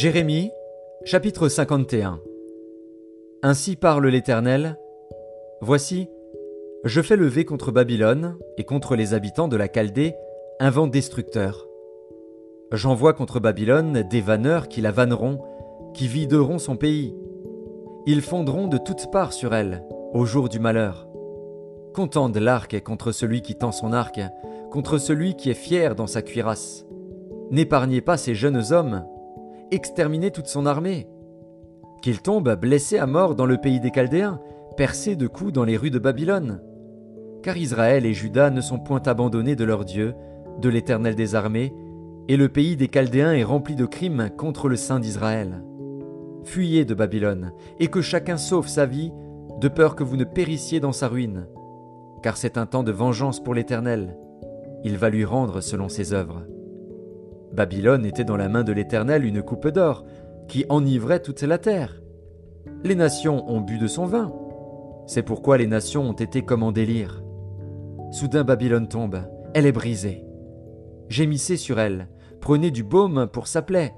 Jérémie, chapitre 51 Ainsi parle l'Éternel Voici, je fais lever contre Babylone et contre les habitants de la Chaldée un vent destructeur. J'envoie contre Babylone des vanneurs qui la vanneront, qui videront son pays. Ils fondront de toutes parts sur elle, au jour du malheur. Contende l'arc contre celui qui tend son arc, contre celui qui est fier dans sa cuirasse. N'épargnez pas ces jeunes hommes, exterminer toute son armée. Qu'il tombe blessé à mort dans le pays des Chaldéens, percé de coups dans les rues de Babylone. Car Israël et Juda ne sont point abandonnés de leur Dieu, de l'Éternel des armées, et le pays des Chaldéens est rempli de crimes contre le Saint d'Israël. Fuyez de Babylone, et que chacun sauve sa vie, de peur que vous ne périssiez dans sa ruine. Car c'est un temps de vengeance pour l'Éternel. Il va lui rendre selon ses œuvres. Babylone était dans la main de l'Éternel une coupe d'or, qui enivrait toute la terre. Les nations ont bu de son vin. C'est pourquoi les nations ont été comme en délire. Soudain Babylone tombe, elle est brisée. Gémissez sur elle, prenez du baume pour sa plaie.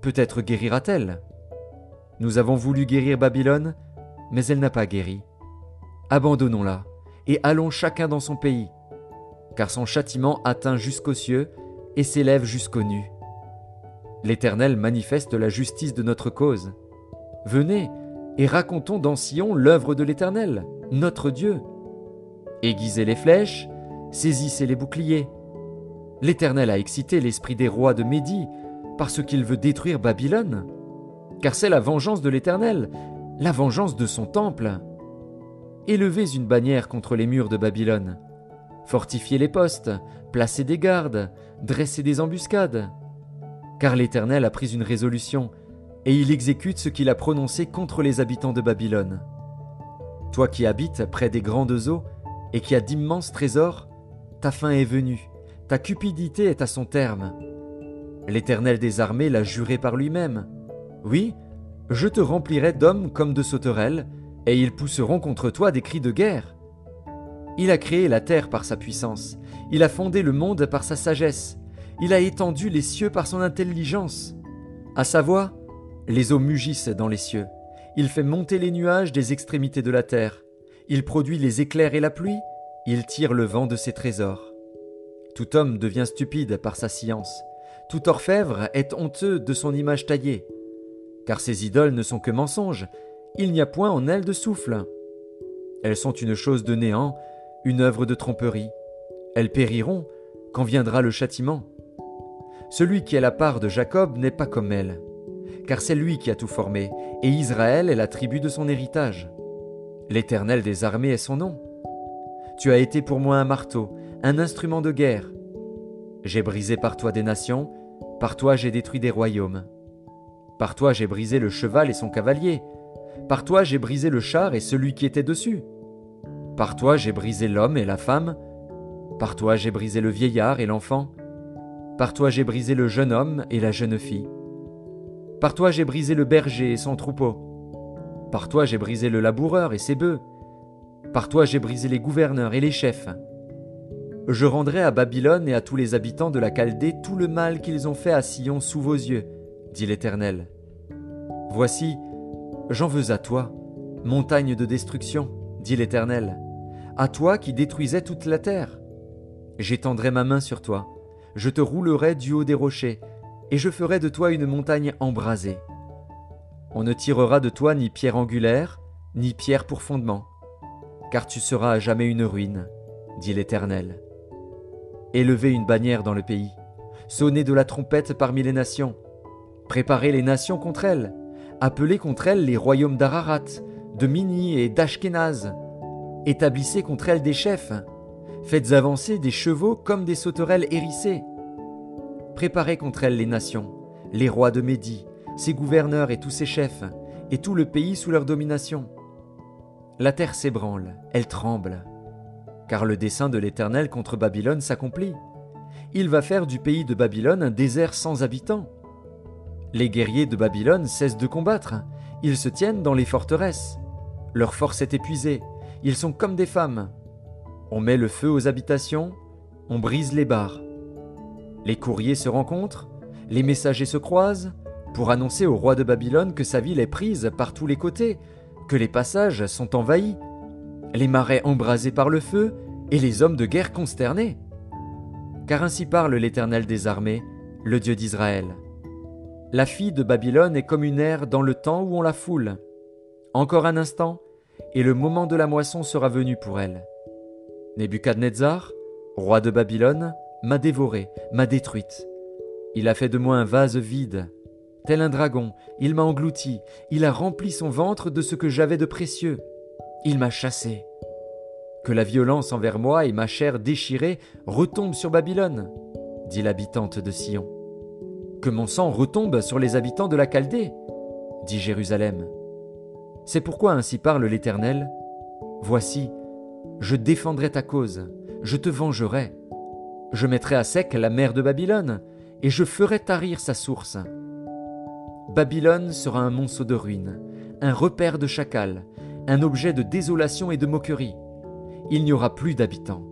Peut-être guérira-t-elle. Nous avons voulu guérir Babylone, mais elle n'a pas guéri. Abandonnons-la, et allons chacun dans son pays, car son châtiment atteint jusqu'aux cieux, et s'élève jusqu'aux nues. L'Éternel manifeste la justice de notre cause. Venez et racontons dans Sion l'œuvre de l'Éternel, notre Dieu. Aiguisez les flèches, saisissez les boucliers. L'Éternel a excité l'esprit des rois de Médie parce qu'il veut détruire Babylone. Car c'est la vengeance de l'Éternel, la vengeance de son temple. Élevez une bannière contre les murs de Babylone. Fortifiez les postes, placez des gardes, dressez des embuscades. Car l'Éternel a pris une résolution, et il exécute ce qu'il a prononcé contre les habitants de Babylone. Toi qui habites près des grandes eaux, et qui as d'immenses trésors, ta fin est venue, ta cupidité est à son terme. L'Éternel des armées l'a juré par lui-même. Oui, je te remplirai d'hommes comme de sauterelles, et ils pousseront contre toi des cris de guerre. Il a créé la terre par sa puissance, il a fondé le monde par sa sagesse, il a étendu les cieux par son intelligence. À sa voix, les eaux mugissent dans les cieux, il fait monter les nuages des extrémités de la terre, il produit les éclairs et la pluie, il tire le vent de ses trésors. Tout homme devient stupide par sa science, tout orfèvre est honteux de son image taillée. Car ces idoles ne sont que mensonges, il n'y a point en elles de souffle. Elles sont une chose de néant, une œuvre de tromperie. Elles périront quand viendra le châtiment. Celui qui est la part de Jacob n'est pas comme elle, car c'est lui qui a tout formé, et Israël est la tribu de son héritage. L'Éternel des armées est son nom. Tu as été pour moi un marteau, un instrument de guerre. J'ai brisé par toi des nations, par toi j'ai détruit des royaumes. Par toi j'ai brisé le cheval et son cavalier, par toi j'ai brisé le char et celui qui était dessus. Par toi j'ai brisé l'homme et la femme. Par toi j'ai brisé le vieillard et l'enfant. Par toi j'ai brisé le jeune homme et la jeune fille. Par toi j'ai brisé le berger et son troupeau. Par toi j'ai brisé le laboureur et ses bœufs. Par toi j'ai brisé les gouverneurs et les chefs. Je rendrai à Babylone et à tous les habitants de la Chaldée tout le mal qu'ils ont fait à Sion sous vos yeux, dit l'Éternel. Voici, j'en veux à toi, montagne de destruction, dit l'Éternel à toi qui détruisais toute la terre. J'étendrai ma main sur toi, je te roulerai du haut des rochers, et je ferai de toi une montagne embrasée. On ne tirera de toi ni pierre angulaire, ni pierre pour fondement, car tu seras à jamais une ruine, dit l'Éternel. Élevez une bannière dans le pays, sonnez de la trompette parmi les nations, préparez les nations contre elles, appelez contre elles les royaumes d'Ararat, de Mini et d'Ashkenaz, Établissez contre elle des chefs. Faites avancer des chevaux comme des sauterelles hérissées. Préparez contre elle les nations, les rois de Médie, ses gouverneurs et tous ses chefs, et tout le pays sous leur domination. La terre s'ébranle, elle tremble, car le dessein de l'Éternel contre Babylone s'accomplit. Il va faire du pays de Babylone un désert sans habitants. Les guerriers de Babylone cessent de combattre, ils se tiennent dans les forteresses. Leur force est épuisée, ils sont comme des femmes. On met le feu aux habitations, on brise les barres. Les courriers se rencontrent, les messagers se croisent, pour annoncer au roi de Babylone que sa ville est prise par tous les côtés, que les passages sont envahis, les marais embrasés par le feu, et les hommes de guerre consternés. Car ainsi parle l'Éternel des armées, le Dieu d'Israël. La fille de Babylone est comme une ère dans le temps où on la foule. Encore un instant, et le moment de la moisson sera venu pour elle. Nebuchadnezzar, roi de Babylone, m'a dévoré, m'a détruite. Il a fait de moi un vase vide. Tel un dragon, il m'a englouti, il a rempli son ventre de ce que j'avais de précieux. Il m'a chassé. Que la violence envers moi et ma chair déchirée retombent sur Babylone, dit l'habitante de Sion. Que mon sang retombe sur les habitants de la Chaldée, dit Jérusalem. C'est pourquoi ainsi parle l'Éternel. Voici, je défendrai ta cause, je te vengerai. Je mettrai à sec la mer de Babylone, et je ferai tarir sa source. Babylone sera un monceau de ruines, un repère de chacals, un objet de désolation et de moquerie il n'y aura plus d'habitants.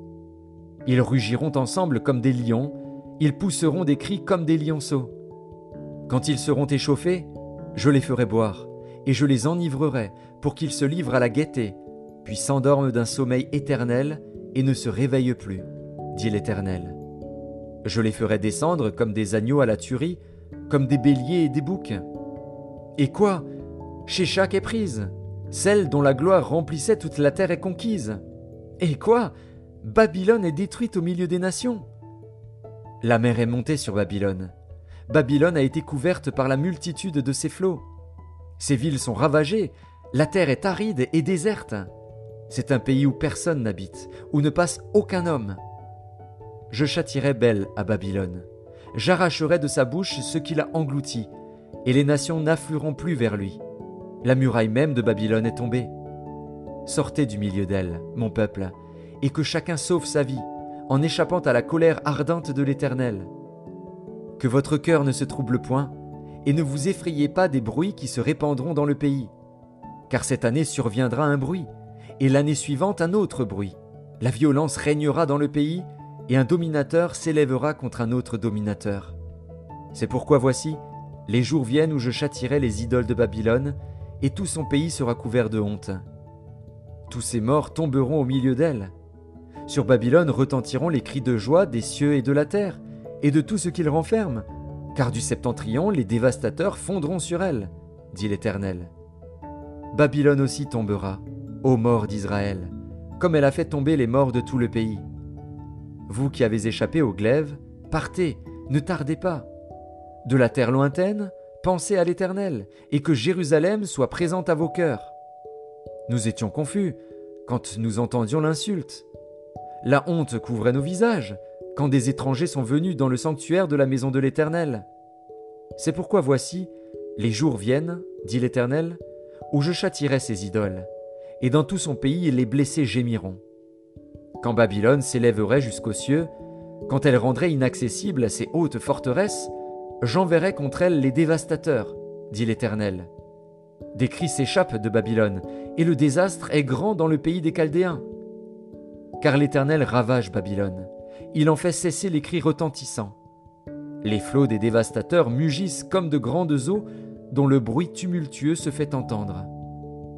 Ils rugiront ensemble comme des lions, ils pousseront des cris comme des lionceaux. Quand ils seront échauffés, je les ferai boire, et je les enivrerai pour qu'ils se livrent à la gaieté, puis s'endorment d'un sommeil éternel et ne se réveillent plus, dit l'Éternel. Je les ferai descendre comme des agneaux à la tuerie, comme des béliers et des boucs. Et quoi? Chaque est prise, celle dont la gloire remplissait toute la terre est conquise. Et quoi? Babylone est détruite au milieu des nations. La mer est montée sur Babylone. Babylone a été couverte par la multitude de ses flots. Ses villes sont ravagées, la terre est aride et déserte. C'est un pays où personne n'habite, où ne passe aucun homme. Je châtirai Belle à Babylone. J'arracherai de sa bouche ce qu'il a englouti, et les nations n'afflueront plus vers lui. La muraille même de Babylone est tombée. Sortez du milieu d'elle, mon peuple, et que chacun sauve sa vie, en échappant à la colère ardente de l'Éternel. Que votre cœur ne se trouble point, et ne vous effrayez pas des bruits qui se répandront dans le pays. Car cette année surviendra un bruit, et l'année suivante un autre bruit. La violence régnera dans le pays, et un dominateur s'élèvera contre un autre dominateur. C'est pourquoi voici, les jours viennent où je châtirai les idoles de Babylone, et tout son pays sera couvert de honte. Tous ces morts tomberont au milieu d'elle. Sur Babylone retentiront les cris de joie des cieux et de la terre, et de tout ce qu'il renferme, car du septentrion les dévastateurs fondront sur elle, dit l'Éternel. Babylone aussi tombera, ô morts d'Israël, comme elle a fait tomber les morts de tout le pays. Vous qui avez échappé au glaive, partez, ne tardez pas. De la terre lointaine, pensez à l'Éternel, et que Jérusalem soit présente à vos cœurs. Nous étions confus quand nous entendions l'insulte. La honte couvrait nos visages quand des étrangers sont venus dans le sanctuaire de la maison de l'Éternel. C'est pourquoi voici, les jours viennent, dit l'Éternel, où je châtirai ces idoles, et dans tout son pays les blessés gémiront. Quand Babylone s'élèverait jusqu'aux cieux, quand elle rendrait inaccessibles ses hautes forteresses, j'enverrai contre elle les dévastateurs, dit l'Éternel. Des cris s'échappent de Babylone, et le désastre est grand dans le pays des Chaldéens. Car l'Éternel ravage Babylone, il en fait cesser les cris retentissants. Les flots des dévastateurs mugissent comme de grandes eaux dont le bruit tumultueux se fait entendre.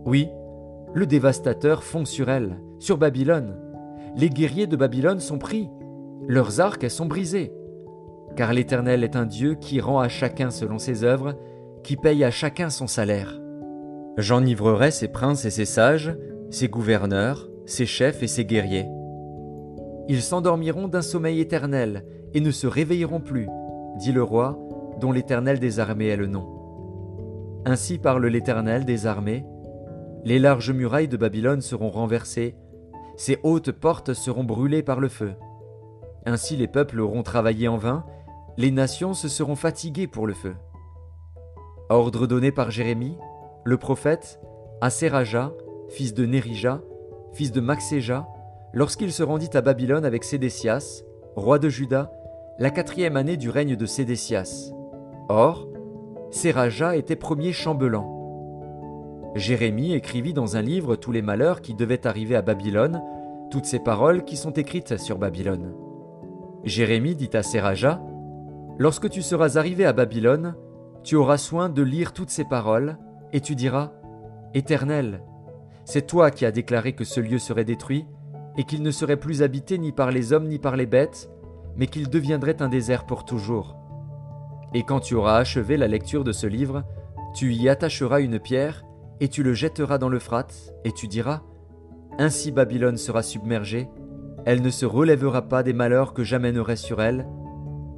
Oui, le dévastateur fond sur elle, sur Babylone. Les guerriers de Babylone sont pris, leurs arcs sont brisés. Car l'Éternel est un Dieu qui rend à chacun selon ses œuvres, qui paye à chacun son salaire. J'enivrerai ses princes et ses sages, ses gouverneurs, ses chefs et ses guerriers. Ils s'endormiront d'un sommeil éternel et ne se réveilleront plus, dit le roi, dont l'Éternel des armées est le nom. Ainsi parle l'Éternel des armées, les larges murailles de Babylone seront renversées, ses hautes portes seront brûlées par le feu. Ainsi les peuples auront travaillé en vain, les nations se seront fatiguées pour le feu. Ordre donné par Jérémie, le prophète, Aseraja, fils de Nérija, fils de Maxéja, lorsqu'il se rendit à Babylone avec Sédécias, roi de Juda, la quatrième année du règne de Sédécias. Or, Seraja était premier chambellan. Jérémie écrivit dans un livre tous les malheurs qui devaient arriver à Babylone, toutes ces paroles qui sont écrites sur Babylone. Jérémie dit à Seraja, Lorsque tu seras arrivé à Babylone, tu auras soin de lire toutes ces paroles, et tu diras, Éternel, c'est toi qui as déclaré que ce lieu serait détruit, et qu'il ne serait plus habité ni par les hommes ni par les bêtes, mais qu'il deviendrait un désert pour toujours. Et quand tu auras achevé la lecture de ce livre, tu y attacheras une pierre, et tu le jetteras dans l'Euphrate, et tu diras, Ainsi Babylone sera submergée, elle ne se relèvera pas des malheurs que j'amènerai sur elle,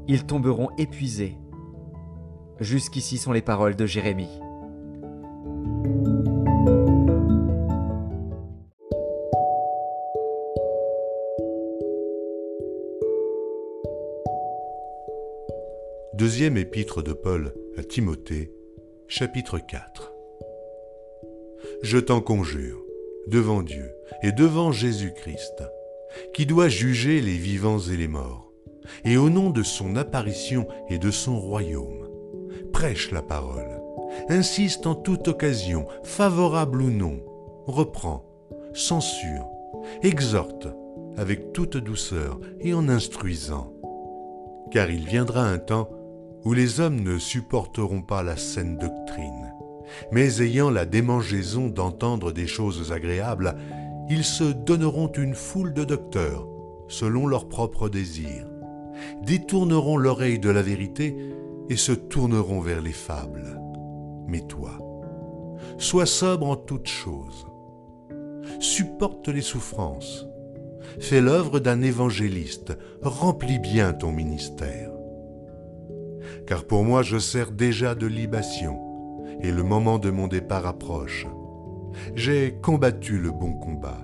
ils tomberont épuisés. Jusqu'ici sont les paroles de Jérémie. Deuxième épître de Paul à Timothée, chapitre 4. Je t'en conjure, devant Dieu et devant Jésus-Christ, qui doit juger les vivants et les morts, et au nom de son apparition et de son royaume, prêche la parole, insiste en toute occasion, favorable ou non, reprend, censure, exhorte avec toute douceur et en instruisant. Car il viendra un temps où les hommes ne supporteront pas la saine doctrine, mais ayant la démangeaison d'entendre des choses agréables, ils se donneront une foule de docteurs, selon leurs propres désirs, détourneront l'oreille de la vérité et se tourneront vers les fables. Mais toi, sois sobre en toutes choses, supporte les souffrances, fais l'œuvre d'un évangéliste, remplis bien ton ministère car pour moi je sers déjà de libation, et le moment de mon départ approche. J'ai combattu le bon combat,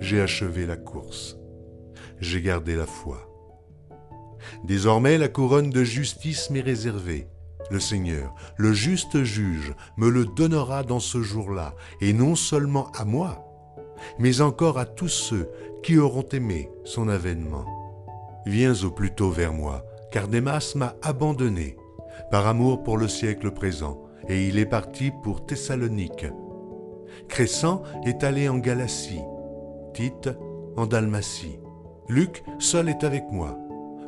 j'ai achevé la course, j'ai gardé la foi. Désormais la couronne de justice m'est réservée. Le Seigneur, le juste juge, me le donnera dans ce jour-là, et non seulement à moi, mais encore à tous ceux qui auront aimé son avènement. Viens au plus tôt vers moi, car Démas m'a abandonné par amour pour le siècle présent, et il est parti pour Thessalonique. Crescent est allé en Galatie, Tite en Dalmatie. Luc seul est avec moi.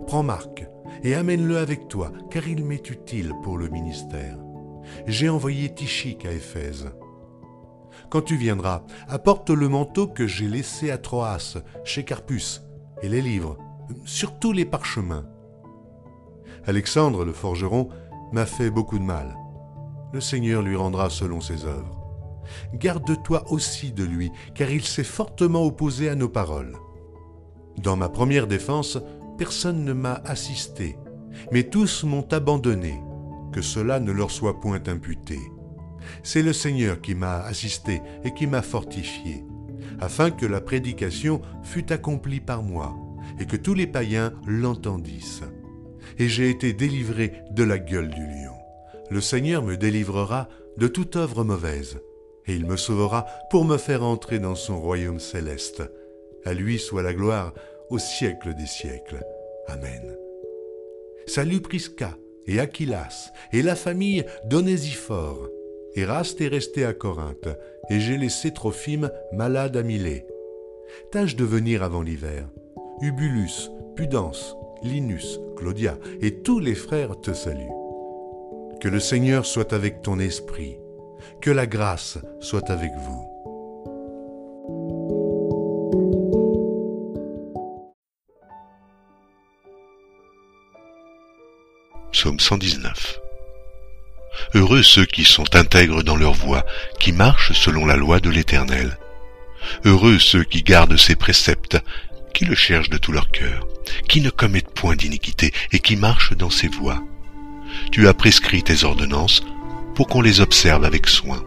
Prends Marc et amène-le avec toi, car il m'est utile pour le ministère. J'ai envoyé Tichique à Éphèse. Quand tu viendras, apporte le manteau que j'ai laissé à Troas, chez Carpus, et les livres, surtout les parchemins. Alexandre le forgeron m'a fait beaucoup de mal. Le Seigneur lui rendra selon ses œuvres. Garde-toi aussi de lui, car il s'est fortement opposé à nos paroles. Dans ma première défense, personne ne m'a assisté, mais tous m'ont abandonné, que cela ne leur soit point imputé. C'est le Seigneur qui m'a assisté et qui m'a fortifié, afin que la prédication fût accomplie par moi, et que tous les païens l'entendissent et j'ai été délivré de la gueule du lion. Le Seigneur me délivrera de toute œuvre mauvaise, et il me sauvera pour me faire entrer dans son royaume céleste. À lui soit la gloire au siècle des siècles. Amen. Salut Prisca et Aquilas et la famille d'Onésiphore. Eraste est resté à Corinthe, et j'ai laissé Trophime malade à Milet. Tâche de venir avant l'hiver. Ubulus, Pudence, Linus, Claudia et tous les frères te saluent. Que le Seigneur soit avec ton esprit, que la grâce soit avec vous. Psaume 119 Heureux ceux qui sont intègres dans leur voie, qui marchent selon la loi de l'Éternel. Heureux ceux qui gardent ses préceptes, qui le cherchent de tout leur cœur qui ne commettent point d'iniquité et qui marchent dans ses voies. Tu as prescrit tes ordonnances pour qu'on les observe avec soin.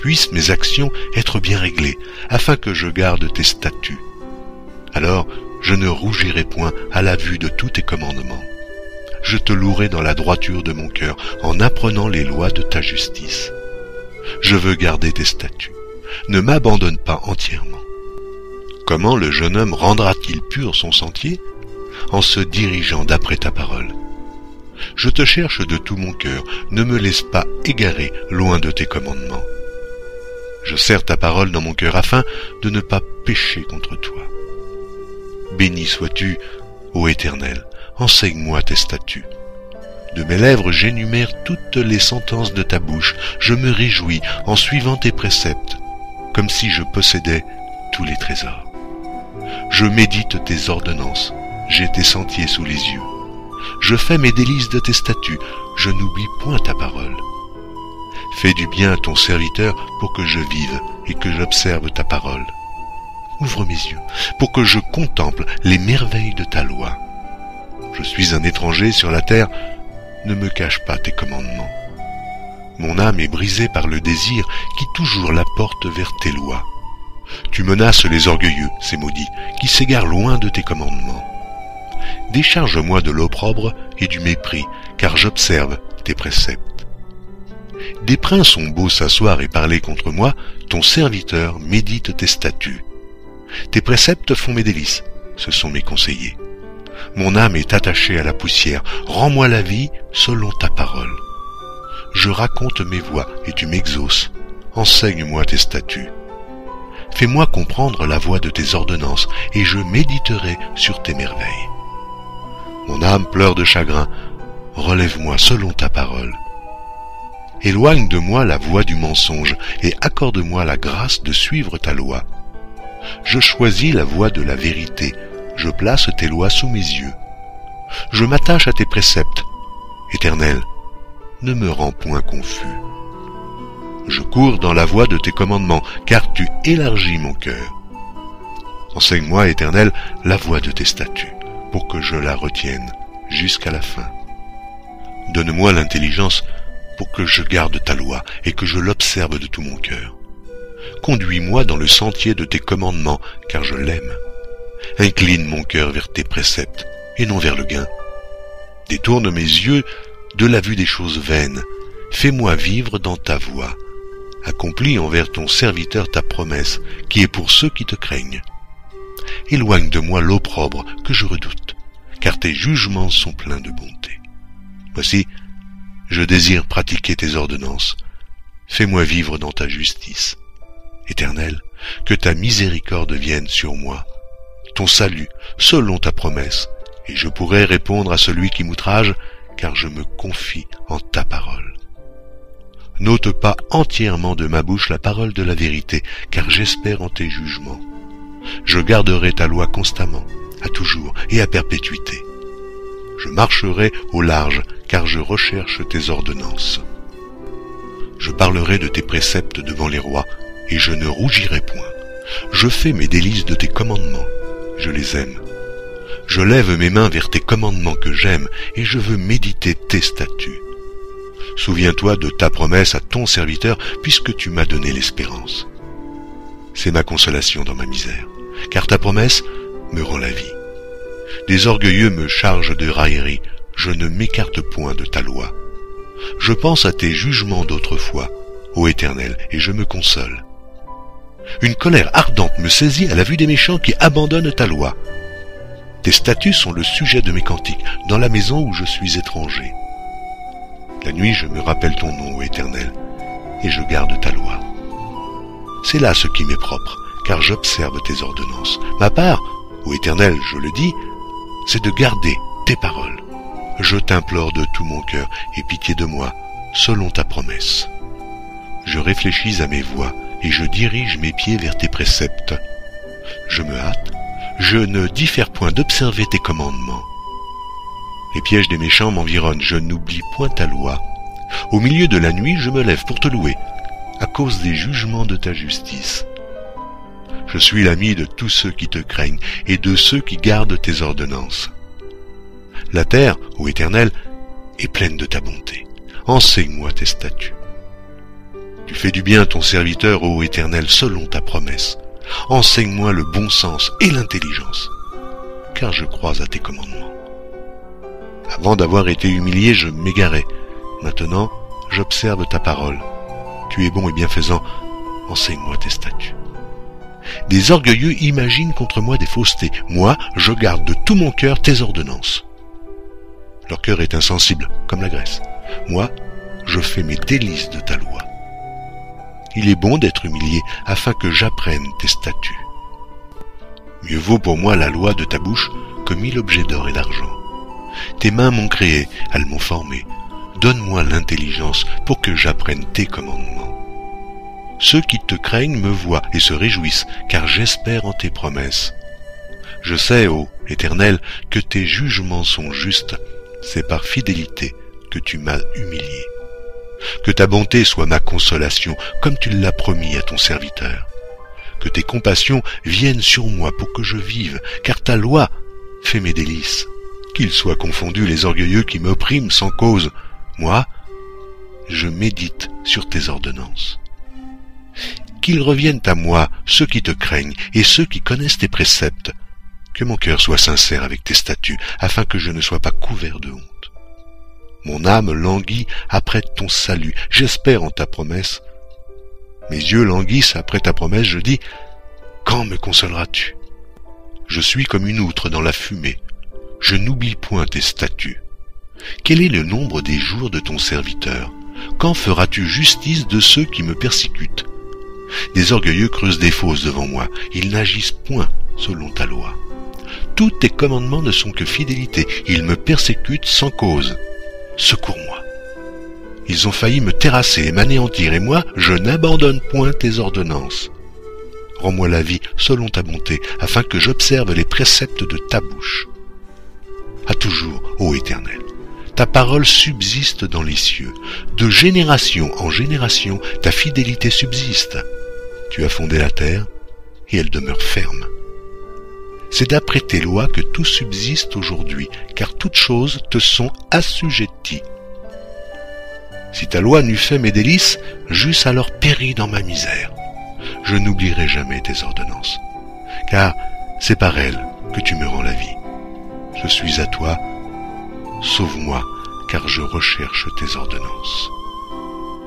Puissent mes actions être bien réglées, afin que je garde tes statuts. Alors je ne rougirai point à la vue de tous tes commandements. Je te louerai dans la droiture de mon cœur en apprenant les lois de ta justice. Je veux garder tes statuts. Ne m'abandonne pas entièrement. Comment le jeune homme rendra-t-il pur son sentier En se dirigeant d'après ta parole. Je te cherche de tout mon cœur, ne me laisse pas égarer loin de tes commandements. Je serre ta parole dans mon cœur afin de ne pas pécher contre toi. Béni sois-tu, ô Éternel, enseigne-moi tes statuts. De mes lèvres j'énumère toutes les sentences de ta bouche, je me réjouis en suivant tes préceptes, comme si je possédais tous les trésors. Je médite tes ordonnances, j'ai tes sentiers sous les yeux. Je fais mes délices de tes statuts, je n'oublie point ta parole. Fais du bien à ton serviteur pour que je vive et que j'observe ta parole. Ouvre mes yeux pour que je contemple les merveilles de ta loi. Je suis un étranger sur la terre, ne me cache pas tes commandements. Mon âme est brisée par le désir qui toujours la porte vers tes lois. Tu menaces les orgueilleux, ces maudits, qui s'égarent loin de tes commandements. Décharge-moi de l'opprobre et du mépris, car j'observe tes préceptes. Des princes ont beau s'asseoir et parler contre moi, ton serviteur médite tes statuts. Tes préceptes font mes délices, ce sont mes conseillers. Mon âme est attachée à la poussière, rends-moi la vie selon ta parole. Je raconte mes voies et tu m'exauces, enseigne-moi tes statuts. Fais-moi comprendre la voie de tes ordonnances, et je méditerai sur tes merveilles. Mon âme pleure de chagrin, relève-moi selon ta parole. Éloigne de moi la voie du mensonge, et accorde-moi la grâce de suivre ta loi. Je choisis la voie de la vérité, je place tes lois sous mes yeux. Je m'attache à tes préceptes. Éternel, ne me rends point confus. Je cours dans la voie de tes commandements, car tu élargis mon cœur. Enseigne-moi, Éternel, la voie de tes statuts, pour que je la retienne jusqu'à la fin. Donne-moi l'intelligence pour que je garde ta loi et que je l'observe de tout mon cœur. Conduis-moi dans le sentier de tes commandements, car je l'aime. Incline mon cœur vers tes préceptes, et non vers le gain. Détourne mes yeux de la vue des choses vaines. Fais-moi vivre dans ta voie. Accomplis envers ton serviteur ta promesse, qui est pour ceux qui te craignent. Éloigne de moi l'opprobre que je redoute, car tes jugements sont pleins de bonté. Voici, je désire pratiquer tes ordonnances. Fais-moi vivre dans ta justice. Éternel, que ta miséricorde vienne sur moi, ton salut, selon ta promesse, et je pourrai répondre à celui qui m'outrage, car je me confie en ta parole. N'ôte pas entièrement de ma bouche la parole de la vérité, car j'espère en tes jugements. Je garderai ta loi constamment, à toujours et à perpétuité. Je marcherai au large, car je recherche tes ordonnances. Je parlerai de tes préceptes devant les rois, et je ne rougirai point. Je fais mes délices de tes commandements, je les aime. Je lève mes mains vers tes commandements que j'aime, et je veux méditer tes statuts. Souviens-toi de ta promesse à ton serviteur, puisque tu m'as donné l'espérance. C'est ma consolation dans ma misère, car ta promesse me rend la vie. Des orgueilleux me chargent de raillerie, je ne m'écarte point de ta loi. Je pense à tes jugements d'autrefois, ô Éternel, et je me console. Une colère ardente me saisit à la vue des méchants qui abandonnent ta loi. Tes statuts sont le sujet de mes cantiques, dans la maison où je suis étranger. La nuit, je me rappelle ton nom, ô Éternel, et je garde ta loi. C'est là ce qui m'est propre, car j'observe tes ordonnances. Ma part, ô Éternel, je le dis, c'est de garder tes paroles. Je t'implore de tout mon cœur, et pitié de moi, selon ta promesse. Je réfléchis à mes voies, et je dirige mes pieds vers tes préceptes. Je me hâte, je ne diffère point d'observer tes commandements. Les pièges des méchants m'environnent, je n'oublie point ta loi. Au milieu de la nuit, je me lève pour te louer, à cause des jugements de ta justice. Je suis l'ami de tous ceux qui te craignent et de ceux qui gardent tes ordonnances. La terre, ô Éternel, est pleine de ta bonté. Enseigne-moi tes statuts. Tu fais du bien à ton serviteur, ô Éternel, selon ta promesse. Enseigne-moi le bon sens et l'intelligence, car je crois à tes commandements. Avant d'avoir été humilié, je m'égarais. Maintenant, j'observe ta parole. Tu es bon et bienfaisant. Enseigne-moi tes statuts. Des orgueilleux imaginent contre moi des faussetés. Moi, je garde de tout mon cœur tes ordonnances. Leur cœur est insensible, comme la graisse. Moi, je fais mes délices de ta loi. Il est bon d'être humilié afin que j'apprenne tes statuts. Mieux vaut pour moi la loi de ta bouche que mille objets d'or et d'argent. Tes mains m'ont créé, elles m'ont formé. Donne-moi l'intelligence pour que j'apprenne tes commandements. Ceux qui te craignent me voient et se réjouissent, car j'espère en tes promesses. Je sais, ô Éternel, que tes jugements sont justes, c'est par fidélité que tu m'as humilié. Que ta bonté soit ma consolation, comme tu l'as promis à ton serviteur. Que tes compassions viennent sur moi pour que je vive, car ta loi fait mes délices. Qu'ils soient confondus les orgueilleux qui m'oppriment sans cause. Moi, je médite sur tes ordonnances qu'ils reviennent à moi ceux qui te craignent et ceux qui connaissent tes préceptes. Que mon cœur soit sincère avec tes statuts, afin que je ne sois pas couvert de honte. Mon âme languit après ton salut, j'espère en ta promesse. Mes yeux languissent après ta promesse, je dis, quand me consoleras-tu? Je suis comme une outre dans la fumée, je n'oublie point tes statuts. Quel est le nombre des jours de ton serviteur? Quand feras-tu justice de ceux qui me persécutent? Des orgueilleux creusent des fosses devant moi, ils n'agissent point selon ta loi. Tous tes commandements ne sont que fidélité, ils me persécutent sans cause. Secours-moi. Ils ont failli me terrasser et m'anéantir, et moi, je n'abandonne point tes ordonnances. Rends-moi la vie selon ta bonté, afin que j'observe les préceptes de ta bouche. À toujours, ô Éternel, ta parole subsiste dans les cieux. De génération en génération, ta fidélité subsiste. Tu as fondé la terre, et elle demeure ferme. C'est d'après tes lois que tout subsiste aujourd'hui, car toutes choses te sont assujetties. Si ta loi n'eût fait mes délices, j'eusse alors péri dans ma misère. Je n'oublierai jamais tes ordonnances, car c'est par elles que tu me rends la vie. Je suis à toi, sauve-moi, car je recherche tes ordonnances.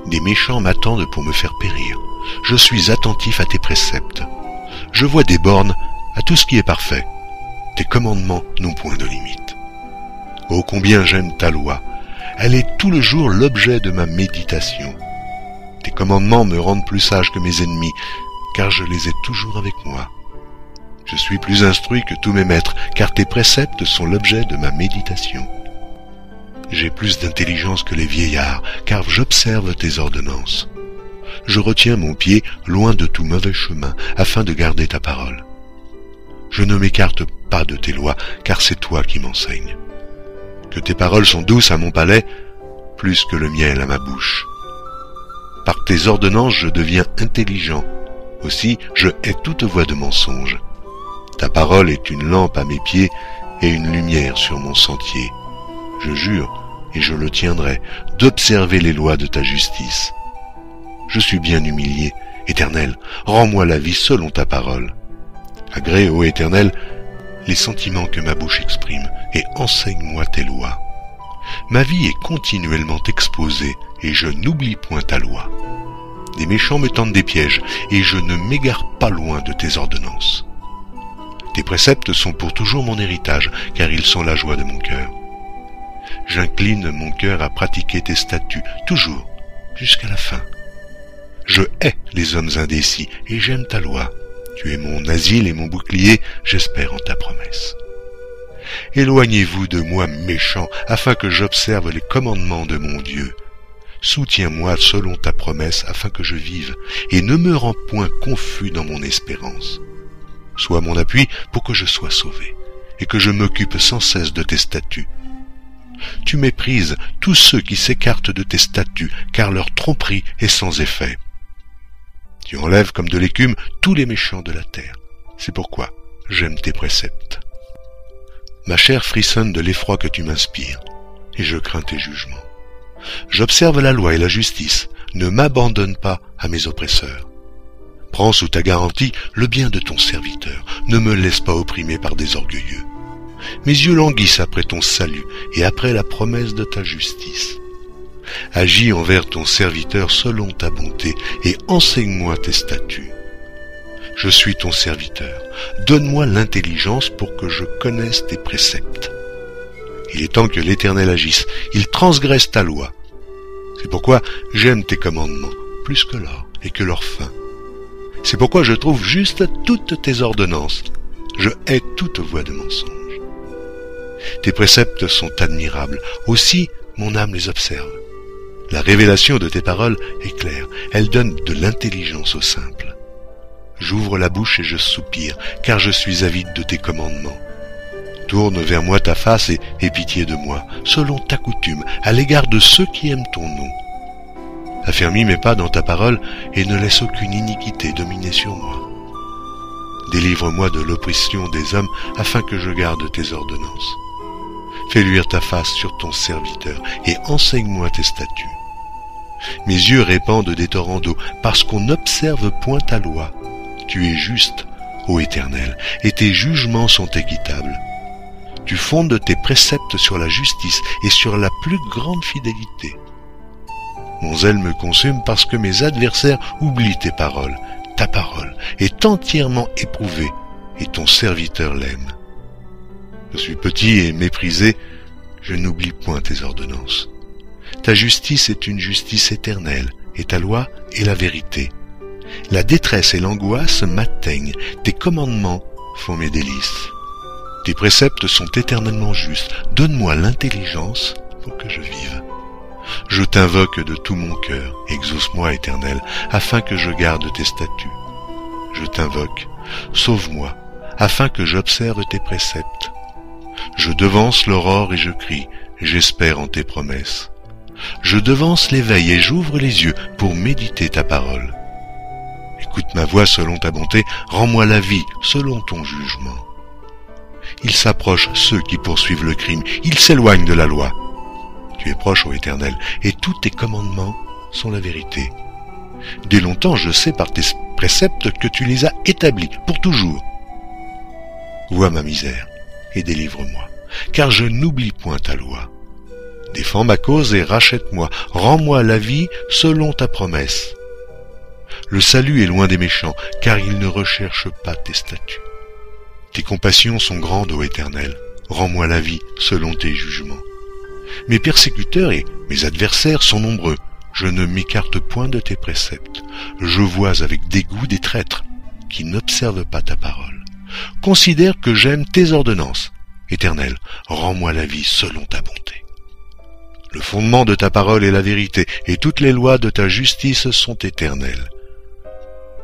Des méchants m'attendent pour me faire périr je suis attentif à tes préceptes. Je vois des bornes à tout ce qui est parfait. Tes commandements n'ont point de limite. Oh combien j'aime ta loi. Elle est tout le jour l'objet de ma méditation. Tes commandements me rendent plus sage que mes ennemis, car je les ai toujours avec moi. Je suis plus instruit que tous mes maîtres, car tes préceptes sont l'objet de ma méditation. J'ai plus d'intelligence que les vieillards, car j'observe tes ordonnances je retiens mon pied loin de tout mauvais chemin, afin de garder ta parole. Je ne m'écarte pas de tes lois, car c'est toi qui m'enseignes. Que tes paroles sont douces à mon palais, plus que le miel à ma bouche. Par tes ordonnances je deviens intelligent, aussi je hais toute voix de mensonge. Ta parole est une lampe à mes pieds et une lumière sur mon sentier. Je jure, et je le tiendrai, d'observer les lois de ta justice je suis bien humilié. Éternel, rends-moi la vie selon ta parole. Agrée, ô Éternel, les sentiments que ma bouche exprime, et enseigne-moi tes lois. Ma vie est continuellement exposée, et je n'oublie point ta loi. Des méchants me tendent des pièges, et je ne m'égare pas loin de tes ordonnances. Tes préceptes sont pour toujours mon héritage, car ils sont la joie de mon cœur. J'incline mon cœur à pratiquer tes statuts, toujours, jusqu'à la fin. Je hais les hommes indécis et j'aime ta loi. Tu es mon asile et mon bouclier, j'espère en ta promesse. Éloignez-vous de moi méchant, afin que j'observe les commandements de mon Dieu. Soutiens-moi selon ta promesse, afin que je vive, et ne me rends point confus dans mon espérance. Sois mon appui pour que je sois sauvé, et que je m'occupe sans cesse de tes statuts. Tu méprises tous ceux qui s'écartent de tes statuts, car leur tromperie est sans effet. Tu enlèves comme de l'écume tous les méchants de la terre. C'est pourquoi j'aime tes préceptes. Ma chair frissonne de l'effroi que tu m'inspires, et je crains tes jugements. J'observe la loi et la justice, ne m'abandonne pas à mes oppresseurs. Prends sous ta garantie le bien de ton serviteur, ne me laisse pas opprimer par des orgueilleux. Mes yeux languissent après ton salut et après la promesse de ta justice. Agis envers ton serviteur selon ta bonté et enseigne-moi tes statuts. Je suis ton serviteur. Donne-moi l'intelligence pour que je connaisse tes préceptes. Il est temps que l'Éternel agisse. Il transgresse ta loi. C'est pourquoi j'aime tes commandements plus que l'or et que leur fin. C'est pourquoi je trouve juste toutes tes ordonnances. Je hais toute voie de mensonge. Tes préceptes sont admirables, aussi mon âme les observe. La révélation de tes paroles est claire, elle donne de l'intelligence au simple. J'ouvre la bouche et je soupire, car je suis avide de tes commandements. Tourne vers moi ta face et aie pitié de moi, selon ta coutume, à l'égard de ceux qui aiment ton nom. Affermis mes pas dans ta parole et ne laisse aucune iniquité dominer sur moi. Délivre-moi de l'oppression des hommes afin que je garde tes ordonnances. Fais luire ta face sur ton serviteur et enseigne-moi tes statuts. Mes yeux répandent des torrents d'eau parce qu'on n'observe point ta loi. Tu es juste, ô Éternel, et tes jugements sont équitables. Tu fondes tes préceptes sur la justice et sur la plus grande fidélité. Mon zèle me consume parce que mes adversaires oublient tes paroles. Ta parole est entièrement éprouvée et ton serviteur l'aime. Je suis petit et méprisé, je n'oublie point tes ordonnances. Ta justice est une justice éternelle, et ta loi est la vérité. La détresse et l'angoisse m'atteignent, tes commandements font mes délices. Tes préceptes sont éternellement justes, donne-moi l'intelligence pour que je vive. Je t'invoque de tout mon cœur, exauce-moi éternel, afin que je garde tes statuts. Je t'invoque, sauve-moi, afin que j'observe tes préceptes. Je devance l'aurore et je crie, j'espère en tes promesses. Je devance l'éveil et j'ouvre les yeux pour méditer ta parole. Écoute ma voix selon ta bonté, rends-moi la vie selon ton jugement. Il s'approche ceux qui poursuivent le crime, ils s'éloignent de la loi. Tu es proche, ô Éternel, et tous tes commandements sont la vérité. Dès longtemps je sais par tes préceptes que tu les as établis pour toujours. Vois ma misère et délivre-moi, car je n'oublie point ta loi. Défends ma cause et rachète-moi, rends-moi la vie selon ta promesse. Le salut est loin des méchants, car ils ne recherchent pas tes statuts. Tes compassions sont grandes, ô Éternel, rends-moi la vie selon tes jugements. Mes persécuteurs et mes adversaires sont nombreux, je ne m'écarte point de tes préceptes. Je vois avec dégoût des traîtres qui n'observent pas ta parole. Considère que j'aime tes ordonnances. Éternel, rends-moi la vie selon ta bonté. Le fondement de ta parole est la vérité, et toutes les lois de ta justice sont éternelles.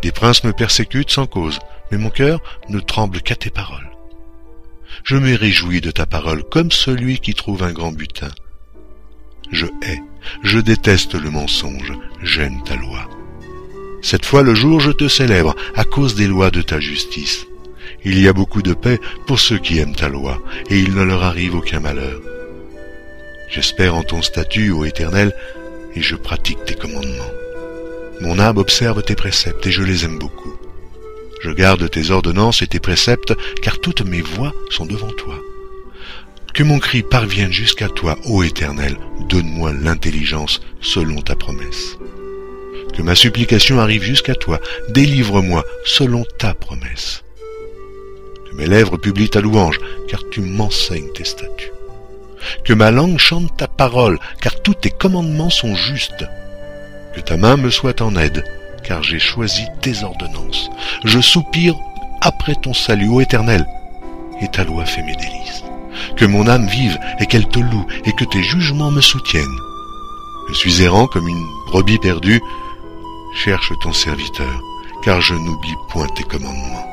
Des princes me persécutent sans cause, mais mon cœur ne tremble qu'à tes paroles. Je me réjouis de ta parole comme celui qui trouve un grand butin. Je hais, je déteste le mensonge, j'aime ta loi. Cette fois le jour je te célèbre à cause des lois de ta justice. Il y a beaucoup de paix pour ceux qui aiment ta loi, et il ne leur arrive aucun malheur. J'espère en ton statut, ô Éternel, et je pratique tes commandements. Mon âme observe tes préceptes, et je les aime beaucoup. Je garde tes ordonnances et tes préceptes, car toutes mes voies sont devant toi. Que mon cri parvienne jusqu'à toi, ô Éternel, donne-moi l'intelligence selon ta promesse. Que ma supplication arrive jusqu'à toi, délivre-moi selon ta promesse. Que mes lèvres publient ta louange, car tu m'enseignes tes statuts. Que ma langue chante ta parole, car tous tes commandements sont justes. Que ta main me soit en aide, car j'ai choisi tes ordonnances. Je soupire après ton salut, ô Éternel, et ta loi fait mes délices. Que mon âme vive et qu'elle te loue, et que tes jugements me soutiennent. Je suis errant comme une brebis perdue. Cherche ton serviteur, car je n'oublie point tes commandements.